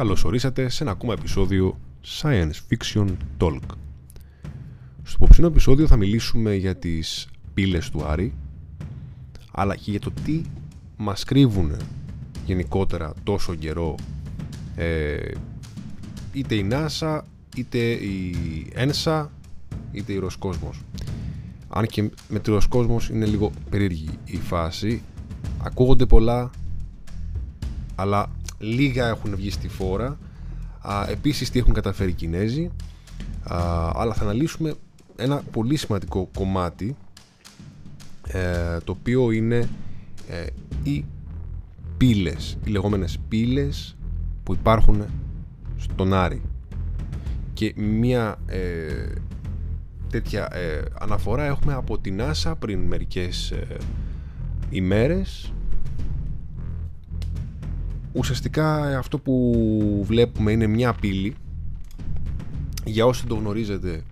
Καλώς ορίσατε σε ένα ακόμα επεισόδιο Science Fiction Talk. Στο υποψινό επεισόδιο θα μιλήσουμε για τις πύλες του Άρη αλλά και για το τι μας κρύβουν γενικότερα τόσο καιρό ε, είτε η NASA είτε η ENSA είτε η Ροσκόσμος. Αν και με τη Ροσκόσμος είναι λίγο περίεργη η φάση. Ακούγονται πολλά αλλά λίγα έχουν βγει στη φόρα. Α, επίσης τι έχουν καταφέρει οι Κινέζοι. Α, αλλά θα αναλύσουμε ένα πολύ σημαντικό κομμάτι ε, το οποίο είναι ε, οι πύλες, οι λεγόμενες πύλες που υπάρχουν στον Άρη και μια ε, τέτοια ε, αναφορά έχουμε από την NASA πριν μερικές ε, ημέρες ουσιαστικά αυτό που βλέπουμε είναι μια πύλη. Για όσοι το γνωρίζετε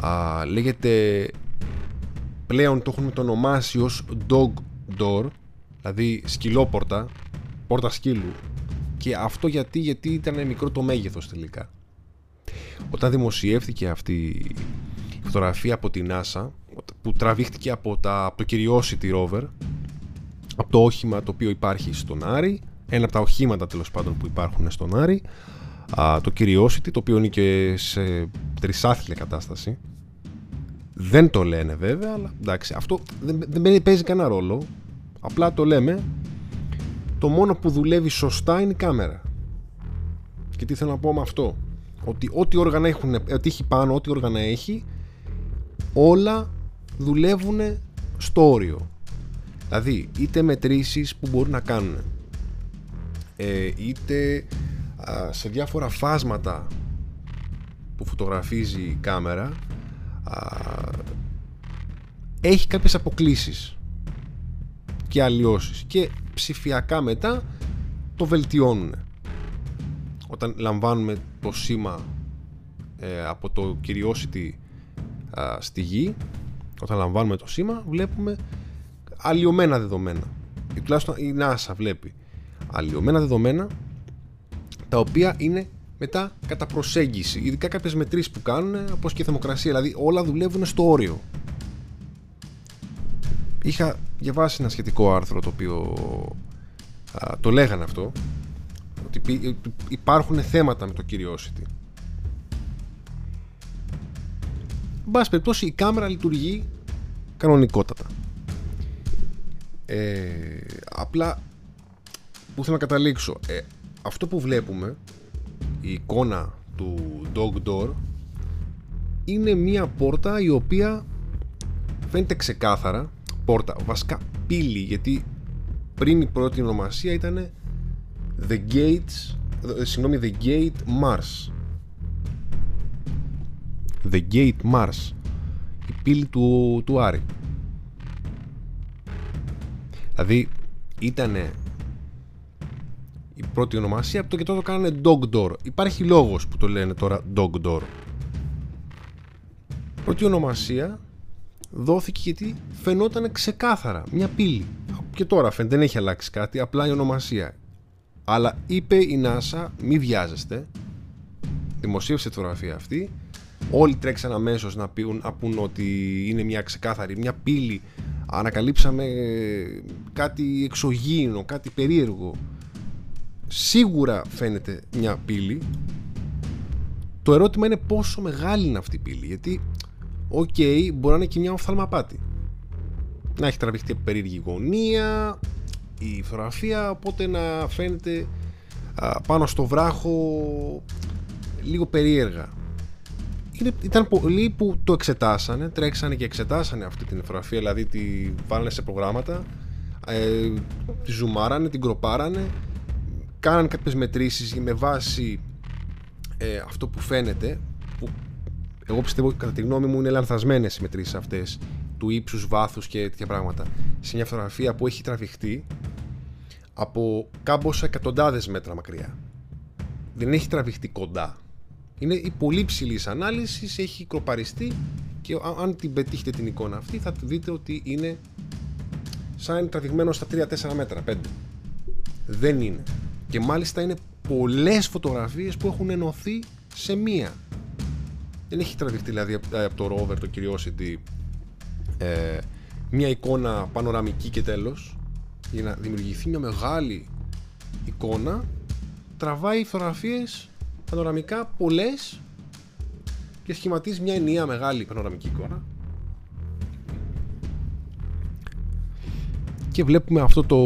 α, λέγεται πλέον το έχουν το ονομάσει ως dog door δηλαδή σκυλόπορτα πόρτα σκύλου. Και αυτό γιατί, γιατί ήταν μικρό το μέγεθος τελικά. Όταν δημοσιεύτηκε αυτή η φωτογραφία από την NASA που τραβήχτηκε από, τα, από το Curiosity Rover από το όχημα το οποίο υπάρχει στον Άρη ένα από τα οχήματα τέλος πάντων που υπάρχουν στον Άρη. Α, το Curiosity το οποίο είναι και σε τρισάθλια κατάσταση. Δεν το λένε βέβαια αλλά εντάξει αυτό δεν, δεν παίζει κανένα ρόλο. Απλά το λέμε. Το μόνο που δουλεύει σωστά είναι η κάμερα. Και τι θέλω να πω με αυτό; Ότι ό,τι όργανα έχουν, ό,τι έχει πάνω, ό,τι όργανα έχει όλα δουλεύουν στο όριο. Δηλαδή είτε μετρήσεις που μπορούν να κάνουν ε, είτε σε διάφορα φάσματα που φωτογραφίζει η κάμερα έχει κάποιες αποκλίσεις και αλλοιώσεις και ψηφιακά μετά το βελτιώνουν όταν λαμβάνουμε το σήμα ε, από το Curiosity στη γη όταν λαμβάνουμε το σήμα βλέπουμε αλλοιωμένα δεδομένα. Ή τουλάχιστον η NASA βλέπει αλλοιωμένα δεδομένα τα οποία είναι μετά κατά προσέγγιση. Ειδικά κάποιες μετρήσεις που κάνουν, όπως και η θερμοκρασία, δηλαδή όλα δουλεύουν στο όριο. Είχα διαβάσει ένα σχετικό άρθρο το οποίο το λέγανε αυτό ότι υπάρχουν θέματα με το Curiosity. Εν πάση περιπτώσει η κάμερα λειτουργεί κανονικότατα. Ε, απλά που θέλω να καταλήξω. Ε, αυτό που βλέπουμε η εικόνα του Dog Door είναι μία πόρτα η οποία φαίνεται ξεκάθαρα. Πόρτα, βασικά πύλη γιατί πριν η πρώτη ονομασία ήταν The Gates ε, συγγνώμη The Gate Mars. The Gate Mars. Η πύλη του, του Άρη. Δηλαδή ήτανε η πρώτη ονομασία από το και τότε το κάνανε Dog Door. Υπάρχει λόγος που το λένε τώρα Dog Door. Πρώτη ονομασία δόθηκε γιατί φαινόταν ξεκάθαρα μια πύλη. Και τώρα φαίνεται δεν έχει αλλάξει κάτι, απλά η ονομασία. Αλλά είπε η NASA, μη βιάζεστε. Δημοσίευσε τη φωτογραφία αυτή. Όλοι τρέξαν αμέσως να, να πούν ότι είναι μια ξεκάθαρη, μια πύλη. Ανακαλύψαμε κάτι εξωγήινο, κάτι περίεργο σίγουρα φαίνεται μια πύλη. Το ερώτημα είναι πόσο μεγάλη είναι αυτή η πύλη γιατί οκ okay, μπορεί να είναι και μια οφθαλμαπάτη. Να έχει τραβηχτεί από περίεργη γωνία η φωτογραφία οπότε να φαίνεται πάνω στο βράχο λίγο περίεργα. Είναι, ήταν πολλοί που το εξετάσανε, τρέξανε και εξετάσανε αυτή την φωτογραφία, δηλαδή τη βάλανε σε προγράμματα, ε, τη ζουμάρανε, την κροπάρανε κάναν κάποιες μετρήσεις με βάση ε, αυτό που φαίνεται που εγώ πιστεύω κατά τη γνώμη μου είναι λανθασμένες οι μετρήσεις αυτές του ύψους, βάθους και τέτοια πράγματα. Σε μια φωτογραφία που έχει τραβηχτεί από κάμποσα εκατοντάδες μέτρα μακριά. Δεν έχει τραβηχτεί κοντά. Είναι η πολύ ψηλής ανάλυσης έχει κροπαριστεί και αν την πετύχετε την εικόνα αυτή θα δείτε ότι είναι σαν τραβηγμένο στα 3-4 μέτρα, 5 δεν είναι και μάλιστα είναι πολλές φωτογραφίες που έχουν ενωθεί σε μία. Δεν έχει τραβηχτεί δηλαδή από το rover, το Curiosity, ε, μια εικόνα πανοραμική και τέλος. Για να δημιουργηθεί μια μεγάλη εικόνα, τραβάει φωτογραφίες πανοραμικά πολλές και σχηματίζει μια ενιαία μεγάλη πανοραμική εικόνα και βλέπουμε αυτό το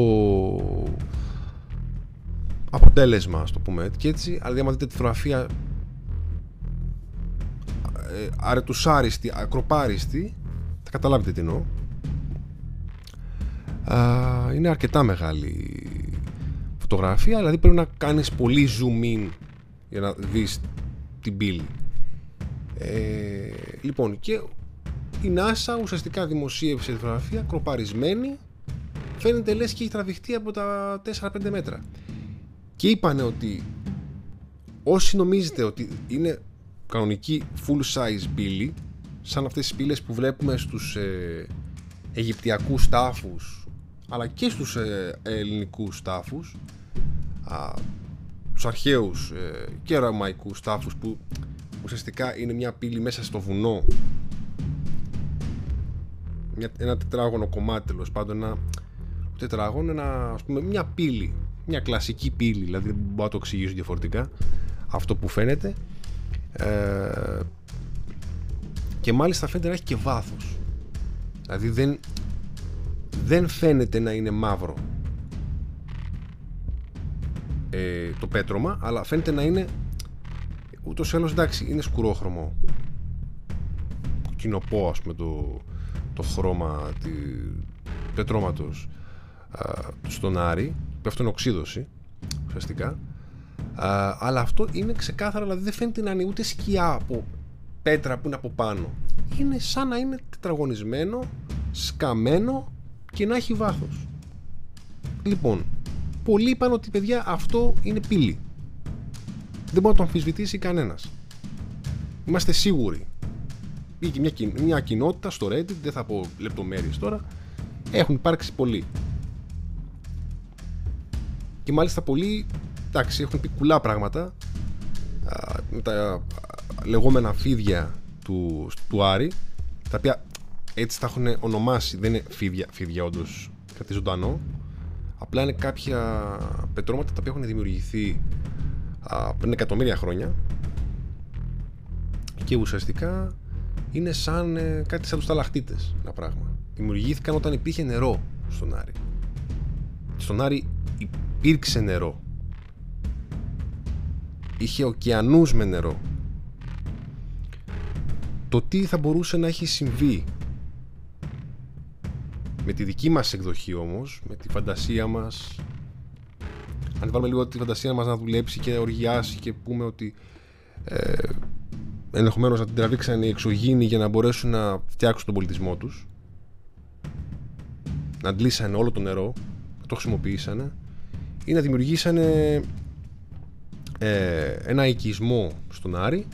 αποτέλεσμα, ας το πούμε. Και έτσι, αλλά άμα δείτε τη φωτογραφία ε, αρετουσάριστη, ακροπάριστη θα καταλάβετε τι εννοώ. Είναι αρκετά μεγάλη φωτογραφία δηλαδή πρέπει να κάνεις πολύ zoom in για να δεις την πύλη. Ε, λοιπόν και η NASA ουσιαστικά δημοσίευσε τη φωτογραφία κροπαρισμένη φαίνεται λες και έχει τραβηχτεί από τα 4-5 μέτρα και είπανε ότι όσοι νομίζετε ότι είναι κανονική full size πύλη σαν αυτές τις πύλες που βλέπουμε στους ε, Αιγυπτιακούς τάφους αλλά και στους ε, ελληνικούς τάφους α, τους αρχαίους ε, και ρωμαϊκούς τάφους που ουσιαστικά είναι μια πύλη μέσα στο βουνό. Μια, ένα τετράγωνο κομμάτι τέλος πάντων ένα τετράγωνο ένα, ας πούμε, μια πύλη μια κλασική πύλη δηλαδή δεν μπορώ να το εξηγήσω διαφορετικά αυτό που φαίνεται. Ε, και μάλιστα φαίνεται να έχει και βάθος. Δηλαδή δεν, δεν φαίνεται να είναι μαύρο ε, το πέτρωμα αλλά φαίνεται να είναι ούτως ή άλλως εντάξει είναι σκουρόχρωμο. Κοινοπό ας πούμε το, το χρώμα του πετρώματος στον Άρη αυτό είναι οξύδωση ουσιαστικά. Αλλά αυτό είναι ξεκάθαρα δηλαδή δεν φαίνεται να είναι ούτε σκιά από πέτρα που είναι από πάνω. Είναι σαν να είναι τετραγωνισμένο σκαμμένο και να έχει βάθος. Λοιπόν πολλοί είπαν ότι παιδιά αυτό είναι πύλη. Δεν μπορεί να το αμφισβητήσει κανένας. Είμαστε σίγουροι. Είχε μια, μια κοινότητα στο Reddit δεν θα πω λεπτομέρειες τώρα. Έχουν υπάρξει πολλοί και μάλιστα πολλοί εντάξει έχουν πει κουλά πράγματα με τα λεγόμενα φίδια του, του Άρη τα οποία έτσι τα έχουν ονομάσει. Δεν είναι φίδια, φίδια όντως κάτι ζωντανό. Απλά είναι κάποια πετρώματα τα οποία έχουν δημιουργηθεί πριν εκατομμύρια χρόνια. Και ουσιαστικά είναι σαν ε, κάτι σαν τους ταλαχτίτες ένα πράγμα. Δημιουργήθηκαν όταν υπήρχε νερό στον Άρη. Στον Άρη υπήρξε νερό. Είχε ωκεανούς με νερό. Το τι θα μπορούσε να έχει συμβεί. Με τη δική μας εκδοχή όμως με τη φαντασία μας. Αν βάλουμε λίγο τη φαντασία μας να δουλέψει και να οργιάσει και πούμε ότι ε, ενδεχομένως να την τραβήξαν οι εξωγήινοι για να μπορέσουν να φτιάξουν τον πολιτισμό τους. Να αντλήσανε όλο το νερό το χρησιμοποιήσανε ή να δημιουργήσανε ε, ένα οικισμό στον Άρη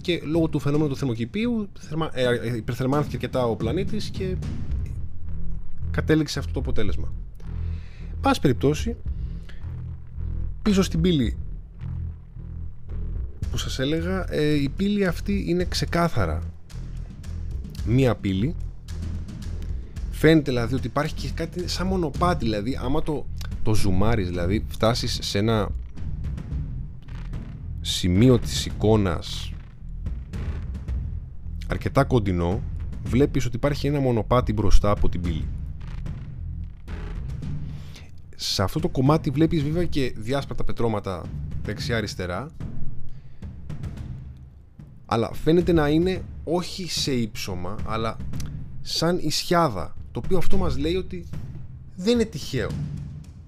και λόγω του φαινόμενου του θερμοκηπίου ε, υπερθερμάνθηκε αρκετά ο πλανήτης και κατέληξε αυτό το αποτέλεσμα. Πάση περιπτώσει, πίσω στην πύλη που σας έλεγα, ε, η πύλη αυτή είναι ξεκάθαρα μία πύλη Φαίνεται δηλαδή ότι υπάρχει και κάτι σαν μονοπάτι, δηλαδή άμα το, το ζουμάρεις, δηλαδή φτάσεις σε ένα σημείο της εικόνας αρκετά κοντινό, βλέπεις ότι υπάρχει ένα μονοπάτι μπροστά από την πύλη. Σε αυτό το κομμάτι βλέπεις βέβαια και διάσπατα πετρώματα δεξιά-αριστερά αλλά φαίνεται να είναι όχι σε ύψωμα αλλά σαν ισιάδα το οποίο αυτό μας λέει ότι δεν είναι τυχαίο.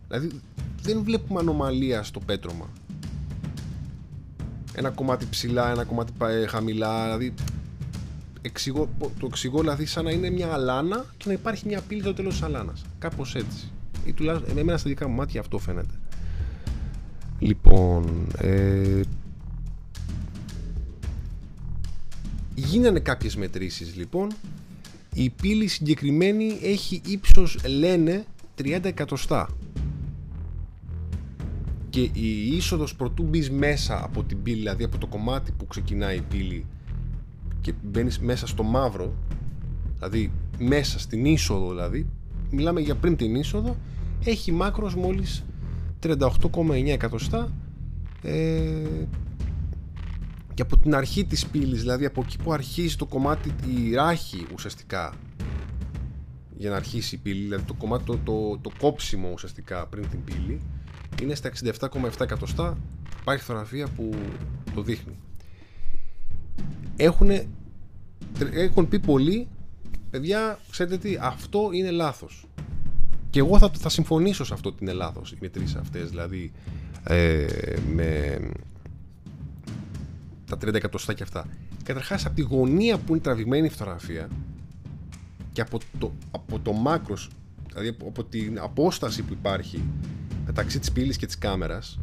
Δηλαδή δεν βλέπουμε ανομαλία στο πέτρωμα. Ένα κομμάτι ψηλά, ένα κομμάτι ε, χαμηλά, δηλαδή εξηγώ, το εξηγώ δηλαδή σαν να είναι μια αλάνα και να υπάρχει μια πύλη στο τέλος της αλάνας. Κάπως έτσι. Ή τουλάχιστον εμένα στα δικά μου μάτια αυτό φαίνεται. Λοιπόν, ε, γίνανε κάποιες μετρήσεις λοιπόν η πύλη συγκεκριμένη έχει ύψος λένε 30 εκατοστά. Και η είσοδος προτού μπεις μέσα από την πύλη δηλαδή από το κομμάτι που ξεκινάει η πύλη και μπαίνεις μέσα στο μαύρο δηλαδή μέσα στην είσοδο δηλαδή μιλάμε για πριν την είσοδο έχει μάκρος μόλις 38,9 εκατοστά ε, και από την αρχή της πύλης δηλαδή από εκεί που αρχίζει το κομμάτι η ράχη ουσιαστικά για να αρχίσει η πύλη δηλαδή το κομμάτι το, το, το κόψιμο ουσιαστικά πριν την πύλη είναι στα 67,7 εκατοστά υπάρχει φωτογραφία που το δείχνει. Έχουν, έχουν πει πολλοί παιδιά ξέρετε τι αυτό είναι λάθος και εγώ θα, θα συμφωνήσω σε αυτό ότι είναι λάθος οι μετρήσεις αυτές δηλαδή ε, με τα 30 εκατοστά και αυτά. Καταρχάς από τη γωνία που είναι τραβηγμένη η φωτογραφία και από το, από το μάκρος δηλαδή από την απόσταση που υπάρχει μεταξύ της πύλης και της κάμερας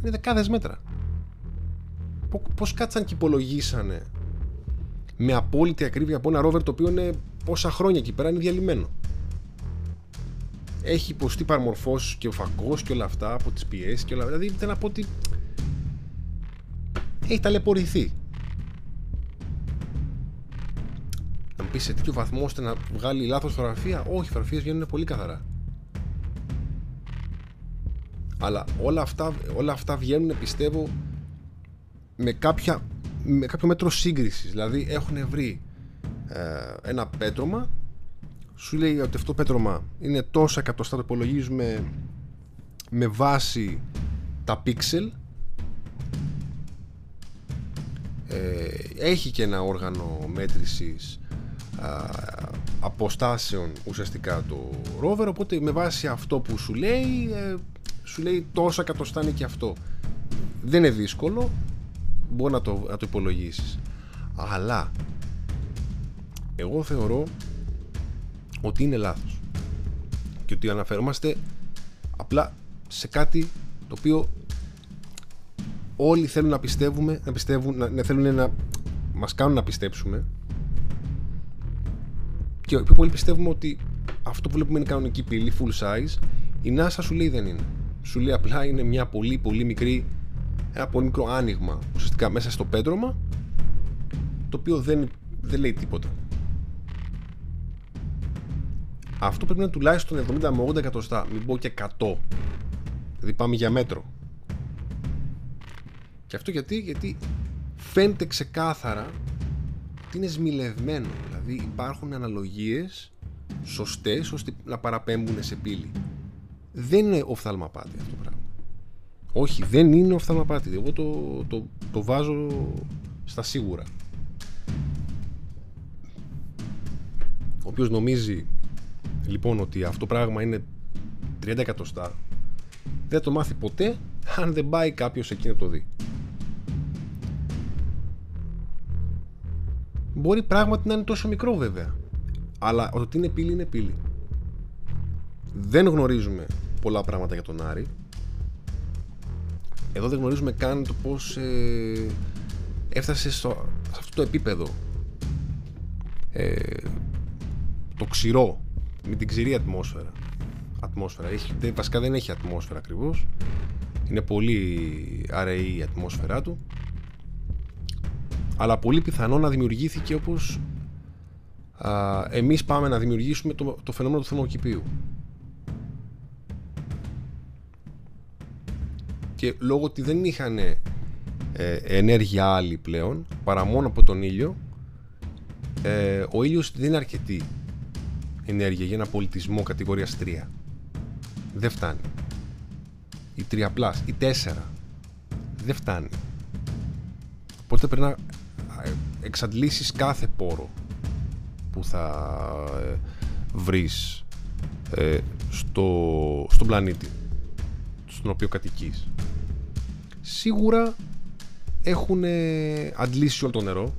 είναι δεκάδες μέτρα. Πώς κάτσαν και υπολογίσανε με απόλυτη ακρίβεια από ένα ρόβερ το οποίο είναι πόσα χρόνια εκεί πέρα είναι διαλυμένο. Έχει υποστεί παραμορφώσεις και ο φακός και όλα αυτά από τις πιέσεις και όλα δηλαδή ήταν να πω ότι έχει ταλαιπωρηθεί. Να μου πεις σε τέτοιο βαθμό ώστε να βγάλει λάθος φωτογραφία όχι, οι φωτογραφίες βγαίνουν πολύ καθαρά. Αλλά όλα αυτά, όλα αυτά βγαίνουν πιστεύω με, κάποια, με κάποιο μέτρο σύγκρισης. Δηλαδή έχουν βρει ε, ένα πέτρωμα σου λέει ότι αυτό το πέτρωμα είναι τόσα εκατοστά το υπολογίζουμε με βάση τα πίξελ έχει και ένα όργανο μέτρησης α, αποστάσεων ουσιαστικά το rover οπότε με βάση αυτό που σου λέει ε, σου λέει τόσα εκατοστά είναι και αυτό. Δεν είναι δύσκολο μπορεί να το, να το υπολογίσεις. Αλλά εγώ θεωρώ ότι είναι λάθος. Και ότι αναφερόμαστε απλά σε κάτι το οποίο όλοι θέλουν να πιστεύουμε να πιστεύουν, να, να θέλουν να μας κάνουν να πιστέψουμε. Και πιο πολύ πιστεύουμε ότι αυτό που βλέπουμε είναι κανονική πύλη full size. Η NASA σου λέει δεν είναι. Σου λέει απλά είναι μια πολύ πολύ μικρή ένα πολύ μικρό άνοιγμα ουσιαστικά μέσα στο πέτρωμα το οποίο δεν, δεν λέει τίποτα. Αυτό πρέπει να είναι τουλάχιστον 70 με 80 εκατοστά μην πω και 100 δηλαδή πάμε για μέτρο και αυτό γιατί, γιατί φαίνεται ξεκάθαρα ότι είναι σμιλευμένο. Δηλαδή υπάρχουν αναλογίες σωστές ώστε να παραπέμπουν σε πύλη. Δεν είναι οφθαλμαπάτη αυτό το πράγμα. Όχι δεν είναι οφθαλμαπάτη. Εγώ το, το, το βάζω στα σίγουρα. Ο οποίος νομίζει λοιπόν ότι αυτό το πράγμα είναι 30 εκατοστά δεν το μάθει ποτέ αν δεν πάει κάποιος εκεί να το δει μπορεί πράγματι να είναι τόσο μικρό βέβαια αλλά ότι είναι πύλη είναι πύλη δεν γνωρίζουμε πολλά πράγματα για τον Άρη εδώ δεν γνωρίζουμε καν το πως ε, έφτασε στο, σε αυτό το επίπεδο ε, το ξηρό με την ξηρή ατμόσφαιρα. Ατμόσφαιρα. Έχει, δεν, βασικά δεν έχει ατμόσφαιρα ακριβώς. Είναι πολύ αραιή η ατμόσφαιρά του. Αλλά πολύ πιθανό να δημιουργήθηκε όπως α, εμείς πάμε να δημιουργήσουμε το, το φαινόμενο του θερμοκηπίου. Και λόγω ότι δεν είχαν ε, ενέργεια άλλη πλέον, παρά μόνο από τον ήλιο, ε, ο ήλιος δεν είναι αρκετή ενέργεια για ένα πολιτισμό κατηγορίας 3. Δεν φτάνει. Η 3 plus, η 4 δεν φτάνει. Οπότε πρέπει να ε, εξαντλήσεις κάθε πόρο που θα ε, βρεις ε, στο, στον πλανήτη στον οποίο κατοικείς. Σίγουρα έχουν αντλήσει όλο το νερό.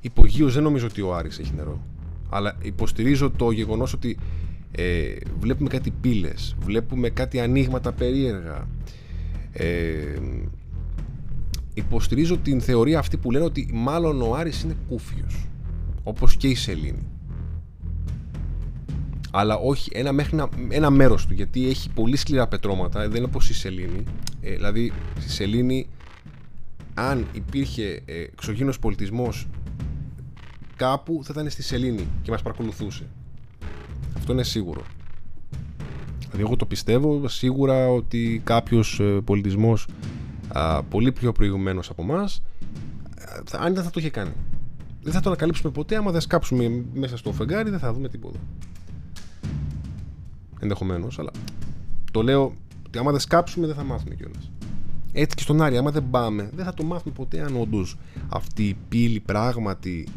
Υπογείως δεν νομίζω ότι ο Άρης έχει νερό αλλά υποστηρίζω το γεγονός ότι ε, βλέπουμε κάτι πύλες, βλέπουμε κάτι ανοίγματα περίεργα. Ε, υποστηρίζω την θεωρία αυτή που λένε ότι μάλλον ο Άρης είναι κούφιος, όπως και η Σελήνη. Αλλά όχι ένα, μέχρι ένα, ένα μέρος του. Γιατί έχει πολύ σκληρά πετρώματα. Δεν είναι όπως η Σελήνη. Ε, δηλαδή, στη Σελήνη, αν υπήρχε ε, εξωγήινος πολιτισμός κάπου, θα ήταν στη Σελήνη και μας παρακολουθούσε. Αυτό είναι σίγουρο. Δηλαδή, εγώ το πιστεύω σίγουρα ότι κάποιος ε, πολιτισμό πολύ πιο προηγουμένος από εμάς, αν δεν θα το είχε κάνει. Δεν θα το ανακαλύψουμε ποτέ. Άμα δεν σκάψουμε μέσα στο φεγγάρι, δεν θα δούμε τίποτα. Ενδεχομένως, αλλά το λέω ότι άμα δεν σκάψουμε, δεν θα μάθουμε κιόλας. Έτσι και στον Άρη, άμα δεν πάμε, δεν θα το μάθουμε ποτέ αν όντως αυτή η πύλη πράγματι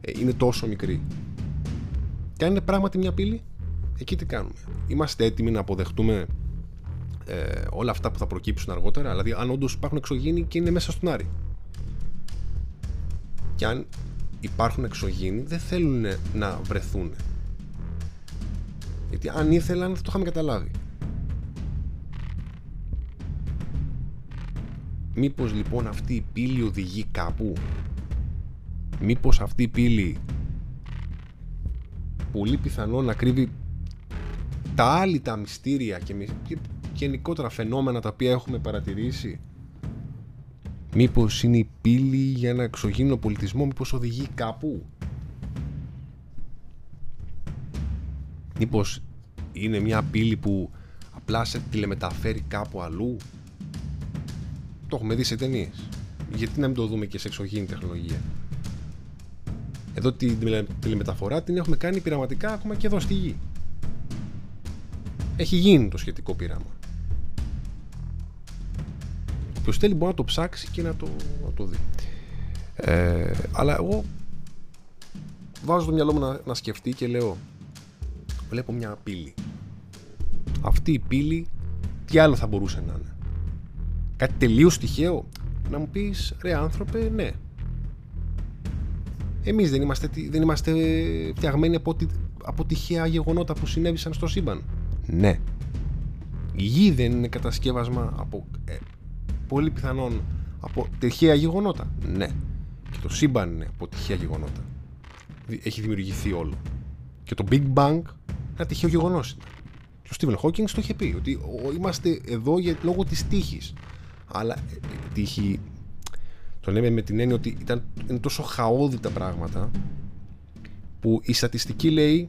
ε, είναι τόσο μικρή. Και αν είναι πράγματι μια πύλη, εκεί τι κάνουμε. Είμαστε έτοιμοι να αποδεχτούμε ε, όλα αυτά που θα προκύψουν αργότερα. Δηλαδή, αν όντως υπάρχουν εξωγήινοι και είναι μέσα στον Άρη. Και αν υπάρχουν εξωγήινοι, δεν θέλουν να βρεθούν. Γιατί αν ήθελαν, θα το είχαμε καταλάβει. Μήπως λοιπόν αυτή η πύλη οδηγεί κάπου; Μήπως αυτή η πύλη πολύ πιθανό να κρύβει τα άλλη τα μυστήρια και γενικότερα φαινόμενα τα οποία έχουμε παρατηρήσει; Μήπως είναι η πύλη για ένα εξωγήινο πολιτισμό μήπως οδηγεί κάπου; Μήπως είναι μια πύλη που απλά σε τηλεμεταφέρει κάπου αλλού; Το έχουμε δει σε ταινίες. γιατί να μην το δούμε και σε εξωγήινη τεχνολογία; Εδώ την τηλεμεταφορά την έχουμε κάνει πειραματικά ακόμα και εδώ στη γη έχει γίνει το σχετικό πείραμα Όποιο θέλει μπορεί να το ψάξει και να το, να το δει. Ε, αλλά εγώ βάζω το μυαλό μου να, να σκεφτεί και λέω βλέπω μια πύλη. Αυτή η πύλη τι άλλο θα μπορούσε να είναι; Κάτι τελείως τυχαίο; Να μου πεις ρε άνθρωπε ναι. Εμείς δεν είμαστε, δεν είμαστε φτιαγμένοι από, από τυχαία γεγονότα που συνέβησαν στο σύμπαν. Ναι. Η γη δεν είναι κατασκεύασμα από ε, πολύ πιθανόν από τυχαία γεγονότα. Ναι. Και το σύμπαν είναι από τυχαία γεγονότα. Έχει δημιουργηθεί όλο. Και το Big Bang ένα τυχαίο γεγονός είναι. Και ο Στίβεν Χόκκινγκ το είχε πει ότι είμαστε εδώ για, λόγω της τύχης. Αλλά ε, η τύχη το λέμε με την έννοια ότι ήταν, είναι τόσο χαόδη τα πράγματα που η στατιστική λέει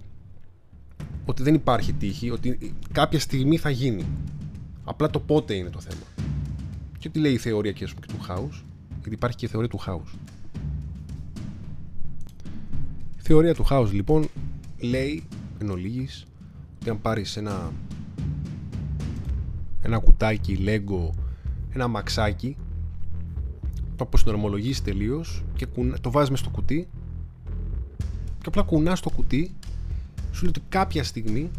ότι δεν υπάρχει τύχη, ότι κάποια στιγμή θα γίνει. Απλά το πότε είναι το θέμα. Και τι λέει η θεωρία και, του χάους, γιατί υπάρχει και η θεωρία του χάους. Η θεωρία του χάους λοιπόν λέει εν ολίγης ότι αν πάρεις ένα ένα κουτάκι, λέγκο, ένα μαξάκι το αποσυνορμολογείς τελείως και το βάζεις στο κουτί και απλά κουνάς το κουτί σου λέει ότι κάποια στιγμή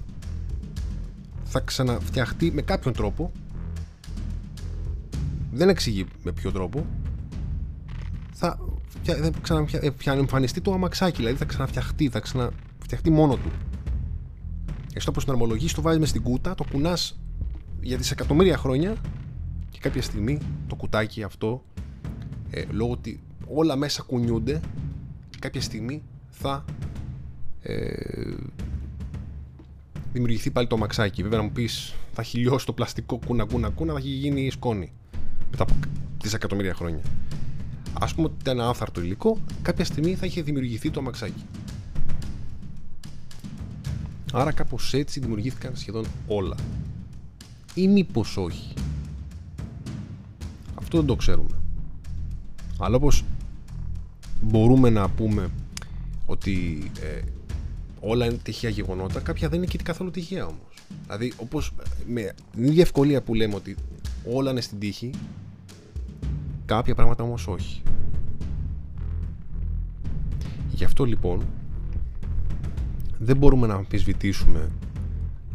θα ξαναφτιαχτεί με κάποιον τρόπο δεν εξηγεί με ποιο τρόπο. Θα, θα εμφανιστεί το αμαξάκι δηλαδή θα ξαναφτιαχτεί θα ξαναφτιαχτεί μόνο του. Εσύ το προσυναρμολογείς το βάζεις μες στην κούτα το κουνάς για δισεκατομμύρια χρόνια και κάποια στιγμή το κουτάκι αυτό ε, λόγω ότι όλα μέσα κουνιούνται κάποια στιγμή θα ε, δημιουργηθεί πάλι το αμαξάκι. Βέβαια να μου πεις θα χιλιώσει το πλαστικό κούνα κούνα κούνα θα έχει γίνει σκόνη μετά από δισεκατομμύρια χρόνια. Α πούμε ότι ήταν άφθαρτο υλικό, κάποια στιγμή θα είχε δημιουργηθεί το αμαξάκι. Άρα κάπως έτσι δημιουργήθηκαν σχεδόν όλα. Ή μήπως όχι. Αυτό δεν το ξέρουμε. Αλλά όπως μπορούμε να πούμε ότι ε, όλα είναι τυχαία γεγονότα, κάποια δεν είναι και καθόλου τυχαία όμως. Δηλαδή, όπως με την ίδια ευκολία που λέμε ότι όλα είναι στην τύχη, κάποια πράγματα όμως όχι. Γι' αυτό λοιπόν δεν μπορούμε να αμφισβητήσουμε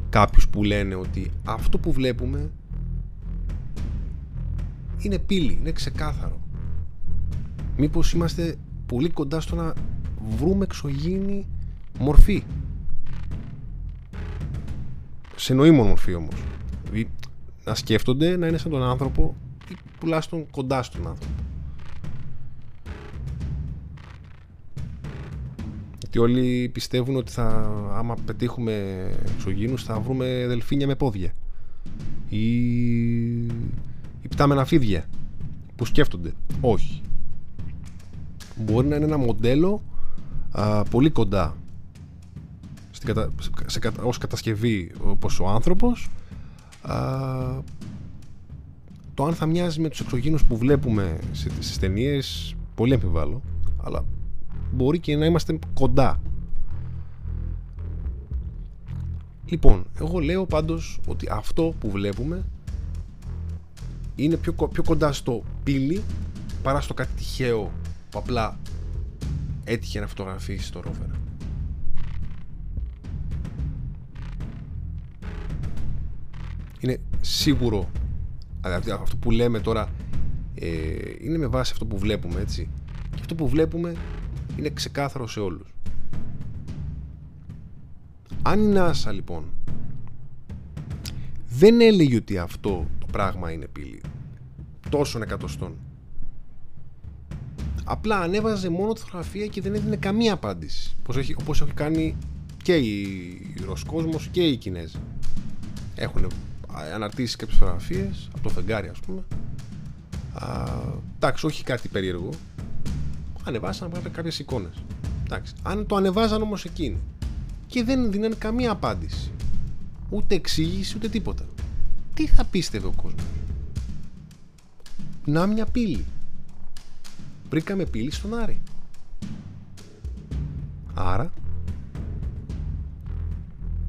κάποιους που λένε ότι αυτό που βλέπουμε είναι πύλη, είναι ξεκάθαρο. Μήπως είμαστε πολύ κοντά στο να βρούμε εξωγήινη μορφή. Σε νοήμων μορφή όμως. Δηλαδή να σκέφτονται να είναι σαν τον άνθρωπο ή τουλάχιστον κοντά στον άνθρωπο. Γιατί όλοι πιστεύουν ότι θα, άμα πετύχουμε εξωγήνους θα βρούμε δελφίνια με πόδια ή, ή πτάμενα φίδια που σκέφτονται. Όχι. Μπορεί να είναι ένα μοντέλο α, πολύ κοντά στην κατα... σε, ως κατασκευή όπως ο άνθρωπος α, το αν θα μοιάζει με τους εξωγήνους που βλέπουμε στις ταινίες πολύ αμφιβάλλω αλλά μπορεί και να είμαστε κοντά λοιπόν εγώ λέω πάντως ότι αυτό που βλέπουμε είναι πιο, πιο κοντά στο πύλη παρά στο κάτι τυχαίο που απλά έτυχε να φωτογραφίσει το ρόβερ. Είναι σίγουρο, δηλαδή αυτό που λέμε τώρα ε, είναι με βάση αυτό που βλέπουμε έτσι. Και αυτό που βλέπουμε είναι ξεκάθαρο σε όλους. Αν η NASA λοιπόν δεν έλεγε ότι αυτό το πράγμα είναι πύλη τόσων εκατοστών απλά ανέβαζε μόνο τη φωτογραφία και δεν έδινε καμία απάντηση. Όπως έχει, όπως έχει κάνει και η Ροσκόσμος και οι Κινέζοι. Έχουν αναρτήσεις κάποιες φωτογραφίες από το φεγγάρι ας πούμε εντάξει όχι κάτι περίεργο ανεβάσαν κάποιες εικόνες εντάξει. αν το ανεβάζαν όμως εκείνοι και δεν δίνανε καμία απάντηση ούτε εξήγηση ούτε τίποτα τι θα πίστευε ο κόσμος; Να μια πύλη βρήκαμε πύλη στον Άρη. Άρα,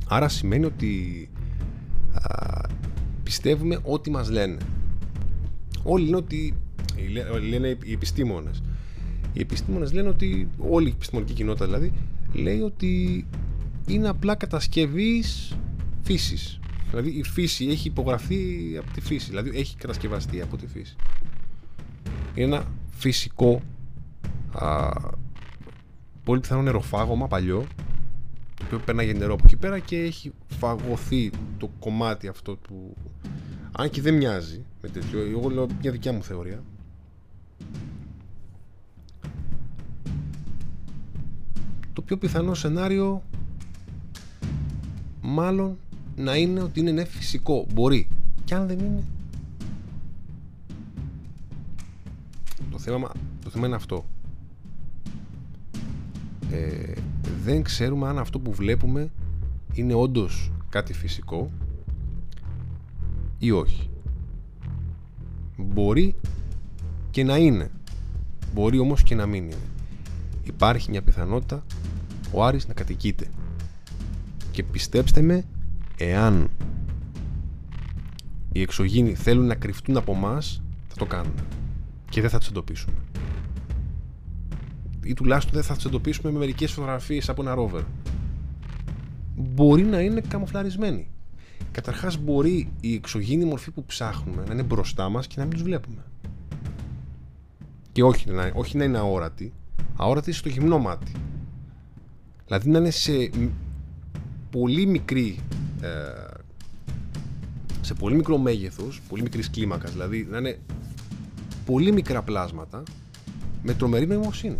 άρα σημαίνει ότι α, πιστεύουμε ό,τι μας λένε. Όλοι λένε ότι, λένε οι επιστήμονες. Οι επιστήμονες λένε ότι, όλη η επιστημονική κοινότητα δηλαδή, λέει ότι είναι απλά κατασκευής φύσης. Δηλαδή η φύση έχει υπογραφεί από τη φύση, δηλαδή έχει κατασκευαστεί από τη φύση. Είναι ένα φυσικό α, πολύ πιθανό νεροφάγωμα παλιό το οποίο περνάει νερό από εκεί πέρα και έχει φαγωθεί το κομμάτι αυτό που αν και δεν μοιάζει με τέτοιο εγώ λέω μια δικιά μου θεωρία. Το πιο πιθανό σενάριο μάλλον να είναι ότι είναι ναι, φυσικό. Μπορεί. Και αν δεν είναι Το θέμα, το θέμα είναι αυτό. Ε, δεν ξέρουμε αν αυτό που βλέπουμε είναι όντως κάτι φυσικό ή όχι. Μπορεί και να είναι. Μπορεί όμως και να μην είναι. Υπάρχει μια πιθανότητα ο Άρης να κατοικείται. Και πιστέψτε με, εάν οι εξωγήινοι θέλουν να κρυφτούν από μας, θα το κάνουν και δεν θα τους εντοπίσουμε. Ή τουλάχιστον δεν θα του εντοπίσουμε με μερικές φωτογραφίες από ένα ρόβερ. Μπορεί να είναι καμοφλαρισμένοι. Καταρχάς, μπορεί η εξωγήινη μορφή που ψάχνουμε να είναι μπροστά μας και να μην τους βλέπουμε. Και όχι να, όχι να είναι αόρατη, αόρατη στο γυμνό μάτι. Δηλαδή να είναι σε πολύ μικρή. Ε, σε πολύ μικρό μέγεθος, πολύ μικρής κλίμακας, δηλαδή να είναι πολύ μικρά πλάσματα με τρομερή νοημοσύνη.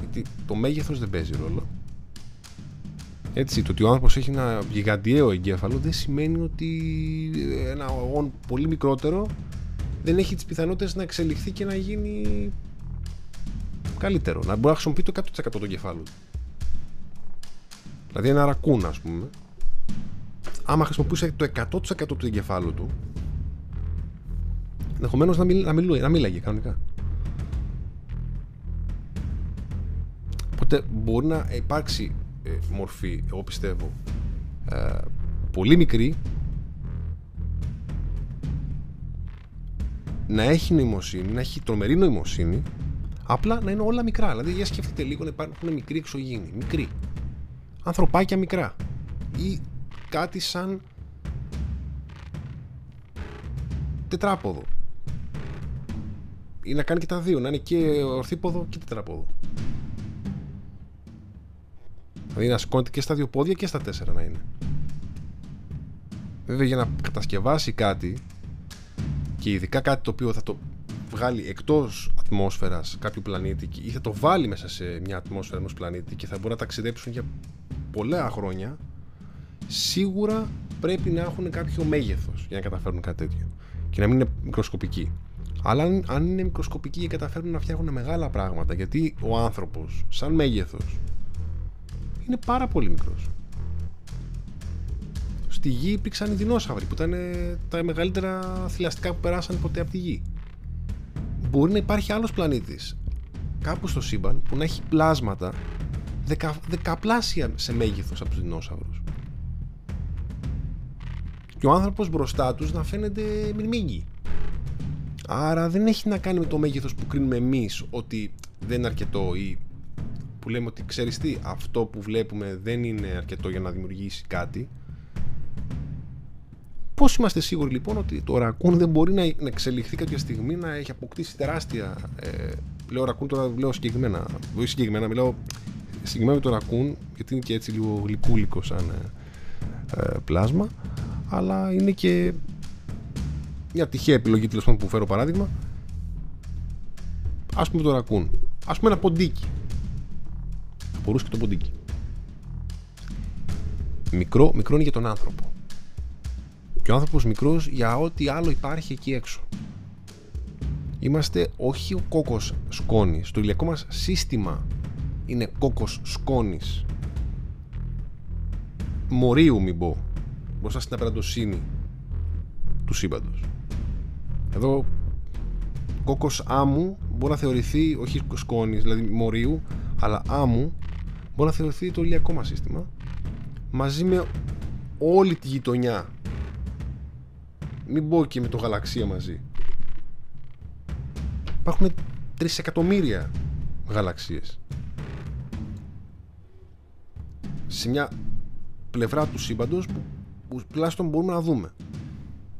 Γιατί το μέγεθος δεν παίζει ρόλο. Έτσι, το ότι ο άνθρωπος έχει ένα γιγαντιαίο εγκέφαλο δεν σημαίνει ότι ένα όν πολύ μικρότερο δεν έχει τις πιθανότητες να εξελιχθεί και να γίνει καλύτερο. Να μπορεί να χρησιμοποιεί το 100% του εγκεφάλου Δηλαδή ένα ρακούν, ας πούμε, άμα χρησιμοποιούσε το 100% του εγκεφάλου του, ενδεχομένως να, μιλ, να, μιλούει, να μίλαγε κανονικά. Οπότε μπορεί να υπάρξει ε, μορφή, εγώ πιστεύω, ε, πολύ μικρή να έχει νοημοσύνη, να έχει τρομερή νοημοσύνη, απλά να είναι όλα μικρά. Δηλαδή, για σκεφτείτε λίγο να υπάρχουν μικροί εξωγήινοι. Μικροί. Ανθρωπάκια μικρά. Ή κάτι σαν τετράποδο ή να κάνει και τα δύο, να είναι και ορθίποδο και τετραπόδο. Δηλαδή να σηκώνεται και στα δύο πόδια και στα τέσσερα να είναι. Βέβαια για να κατασκευάσει κάτι και ειδικά κάτι το οποίο θα το βγάλει εκτός ατμόσφαιρας κάποιο πλανήτη ή θα το βάλει μέσα σε μια ατμόσφαιρα ενός πλανήτη και θα μπορεί να ταξιδέψουν για πολλά χρόνια σίγουρα πρέπει να έχουν κάποιο μέγεθος για να καταφέρουν κάτι τέτοιο και να μην είναι μικροσκοπικοί αλλά αν είναι μικροσκοπικοί και καταφέρουν να φτιάχνουν μεγάλα πράγματα γιατί ο άνθρωπος σαν μέγεθος είναι πάρα πολύ μικρός στη γη υπήρξαν οι δεινόσαυροι που ήταν τα μεγαλύτερα θηλαστικά που περάσαν ποτέ από τη γη. Μπορεί να υπάρχει άλλος πλανήτης κάπου στο σύμπαν που να έχει πλάσματα δεκα, δεκαπλάσια σε μέγεθος από τους δεινόσαυρους. Και ο άνθρωπος μπροστά τους να φαίνεται μυρμήγκι. Άρα δεν έχει να κάνει με το μέγεθος που κρίνουμε εμείς ότι δεν είναι αρκετό ή που λέμε ότι ξέρεις τι, αυτό που βλέπουμε δεν είναι αρκετό για να δημιουργήσει κάτι Πώς είμαστε σίγουροι λοιπόν ότι το ρακούν δεν μπορεί να εξελιχθεί κάποια στιγμή να έχει αποκτήσει τεράστια. Ε, λέω ρακούν τώρα, λέω συγκεκριμένα. Όχι συγκεκριμένα, μιλάω συγκεκριμένα με το ρακούν, γιατί είναι και έτσι λίγο γλυκούλικο σαν ε, ε, πλάσμα. Αλλά είναι και μια τυχαία επιλογή τέλος πάντων που φέρω παράδειγμα. Α πούμε το ρακούν. Α πούμε ένα ποντίκι. Θα μπορούσε και το ποντίκι. Μικρό, μικρό είναι για τον άνθρωπο και ο άνθρωπος μικρός για ό,τι άλλο υπάρχει εκεί έξω. Είμαστε όχι ο κόκκος σκόνης. Το ηλιακό μας σύστημα είναι κόκκος σκόνης. Μορίου μην πω. Μπροστά στην απεραντοσύνη του σύμπαντος. Εδώ κόκκος άμμου μπορεί να θεωρηθεί όχι σκόνης, δηλαδή μορίου, αλλά άμμου μπορεί να θεωρηθεί το ηλιακό μας σύστημα μαζί με όλη τη γειτονιά μην πω και με το γαλαξία μαζί. Υπάρχουν τρισεκατομμύρια γαλαξίες. Σε μια πλευρά του σύμπαντος που, που τουλάχιστον μπορούμε να δούμε.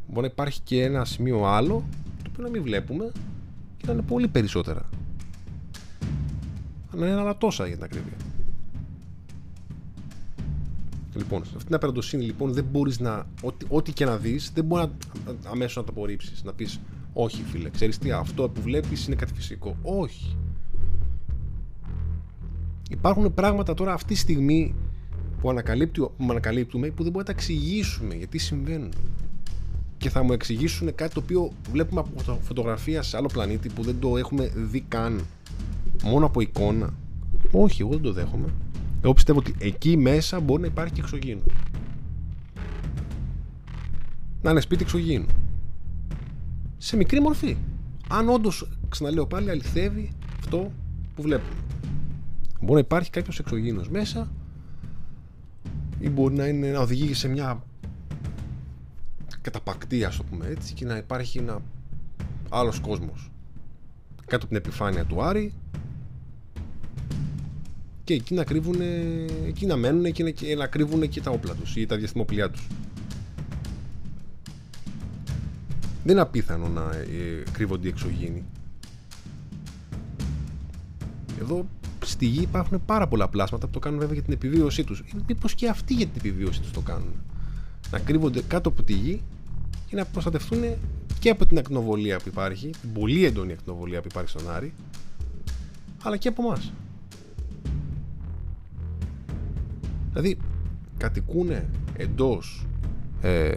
Μπορεί να υπάρχει και ένα σημείο άλλο το οποίο να μην βλέπουμε και να είναι πολύ περισσότερα. Να είναι άλλα τόσα για την ακρίβεια. Λοιπόν, σε αυτήν την απεραντοσύνη λοιπόν δεν μπορείς να. Ό,τι, ό,τι και να δεις, δεν μπορεί να, αμέσως να το απορρίψεις. Να πεις, Όχι, φίλε, ξέρεις τι, αυτό που βλέπεις είναι κάτι φυσικό. Όχι. Υπάρχουν πράγματα τώρα αυτή τη στιγμή που, που ανακαλύπτουμε που δεν μπορούμε να τα εξηγήσουμε γιατί συμβαίνουν. Και θα μου εξηγήσουν κάτι το οποίο βλέπουμε από φωτογραφία σε άλλο πλανήτη που δεν το έχουμε δει καν. Μόνο από εικόνα. Όχι, εγώ δεν το δέχομαι. Εγώ πιστεύω ότι εκεί μέσα μπορεί να υπάρχει και εξωγήινο. Να είναι σπίτι εξωγήινο. Σε μικρή μορφή. Αν όντως, ξαναλέω πάλι, αληθεύει αυτό που βλέπουμε. Μπορεί να υπάρχει κάποιος εξωγήινος μέσα ή μπορεί να, είναι, να οδηγεί σε μια καταπακτή, ας το πούμε έτσι, και να υπάρχει ένα άλλος κόσμος κάτω από την επιφάνεια του Άρη και εκεί να κρύβουν, εκεί να μένουν και να κρύβουν και τα όπλα τους ή τα διαστημοπλιά τους. Δεν είναι απίθανο να ε, κρύβονται οι εξωγήινοι. Εδώ στη γη υπάρχουν πάρα πολλά πλάσματα που το κάνουν βέβαια για την επιβίωσή τους. Μήπως και αυτοί για την επιβίωσή τους το κάνουν. Να κρύβονται κάτω από τη γη και να προστατευτούν και από την ακτινοβολία που υπάρχει, την πολύ έντονη ακτινοβολία που υπάρχει στον Άρη, αλλά και από εμάς. Δηλαδή κατοικούν εντός ε,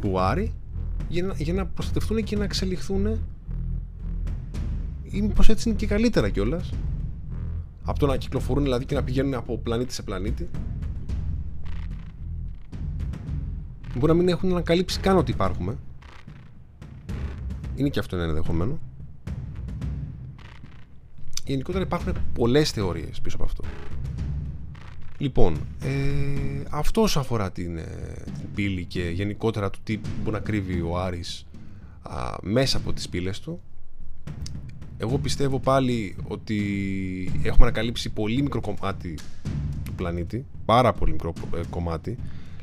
του Άρη για να, για να προστατευτούν και να εξελιχθούν ή μήπως έτσι είναι και καλύτερα κιόλας. από το να κυκλοφορούν δηλαδή και να πηγαίνουν από πλανήτη σε πλανήτη. Μπορεί να μην έχουν ανακαλύψει καν ότι υπάρχουμε. Είναι και αυτό ένα ενδεχομένο γενικότερα υπάρχουν πολλές θεωρίες πίσω από αυτό. Λοιπόν, ε, αυτό αφορά την, ε, την πύλη και γενικότερα το τι μπορεί να κρύβει ο Άρης α, μέσα από τις πύλες του. Εγώ πιστεύω πάλι ότι έχουμε ανακαλύψει πολύ μικρό κομμάτι του πλανήτη, πάρα πολύ μικρό ε, κομμάτι,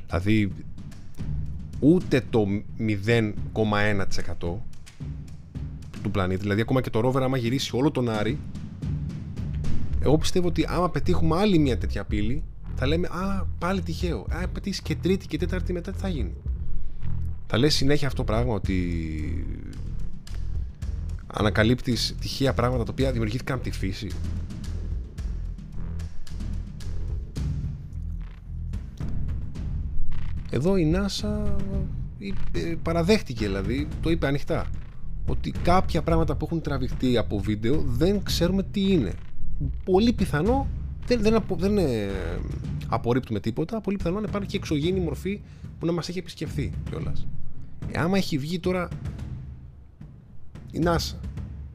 δηλαδή ούτε το 0,1% του πλανήτη, δηλαδή ακόμα και το ρόβερ άμα γυρίσει όλο τον Άρη εγώ πιστεύω ότι άμα πετύχουμε άλλη μια τέτοια πύλη, θα λέμε Α, πάλι τυχαίο. Αν πετύχεις και τρίτη και τέταρτη, μετά τι θα γίνει. Θα λες συνέχεια αυτό το πράγμα ότι ανακαλύπτεις τυχαία πράγματα τα οποία δημιουργήθηκαν από τη φύση. Εδώ η NASA παραδέχτηκε δηλαδή, το είπε ανοιχτά, ότι κάποια πράγματα που έχουν τραβηχτεί από βίντεο δεν ξέρουμε τι είναι. Πολύ πιθανό, δεν, δεν, απο, δεν ε, απορρίπτουμε τίποτα, πολύ πιθανό να υπάρχει και εξωγήινη μορφή που να μας έχει επισκεφθεί κιόλας. Ε, άμα έχει βγει τώρα η NASA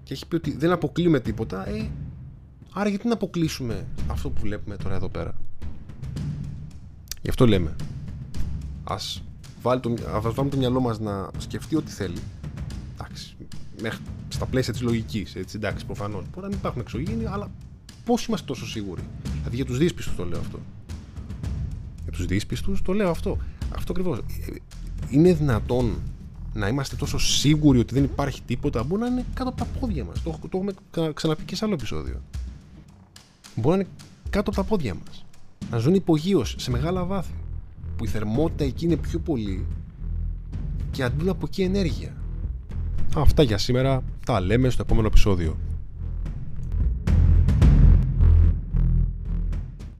και έχει πει ότι δεν αποκλείουμε τίποτα, ε, άρα γιατί να αποκλείσουμε αυτό που βλέπουμε τώρα εδώ πέρα; Γι' αυτό λέμε. Ας, βάλει το, ας βάλουμε το μυαλό μας να σκεφτεί ό,τι θέλει. Εντάξει, μέχρι, στα πλαίσια της λογικής, έτσι, εντάξει, προφανώς. Μπορεί να μην υπάρχουν εξωγήινοι, αλλά πώς είμαστε τόσο σίγουροι; Δηλαδή για τους δύσπιστους το λέω αυτό. Για τους δύσπιστους το λέω αυτό. Αυτό ακριβώς. Ε, είναι δυνατόν να είμαστε τόσο σίγουροι ότι δεν υπάρχει τίποτα, μπορεί να είναι κάτω από τα πόδια μας. Το, το έχουμε ξαναπεί και σε άλλο επεισόδιο. Μπορεί να είναι κάτω από τα πόδια μας. Να ζουν υπογείως σε μεγάλα βάθη. Που η θερμότητα εκεί είναι πιο πολύ και αντλούν από εκεί ενέργεια. Αυτά για σήμερα. Τα λέμε στο επόμενο επεισόδιο.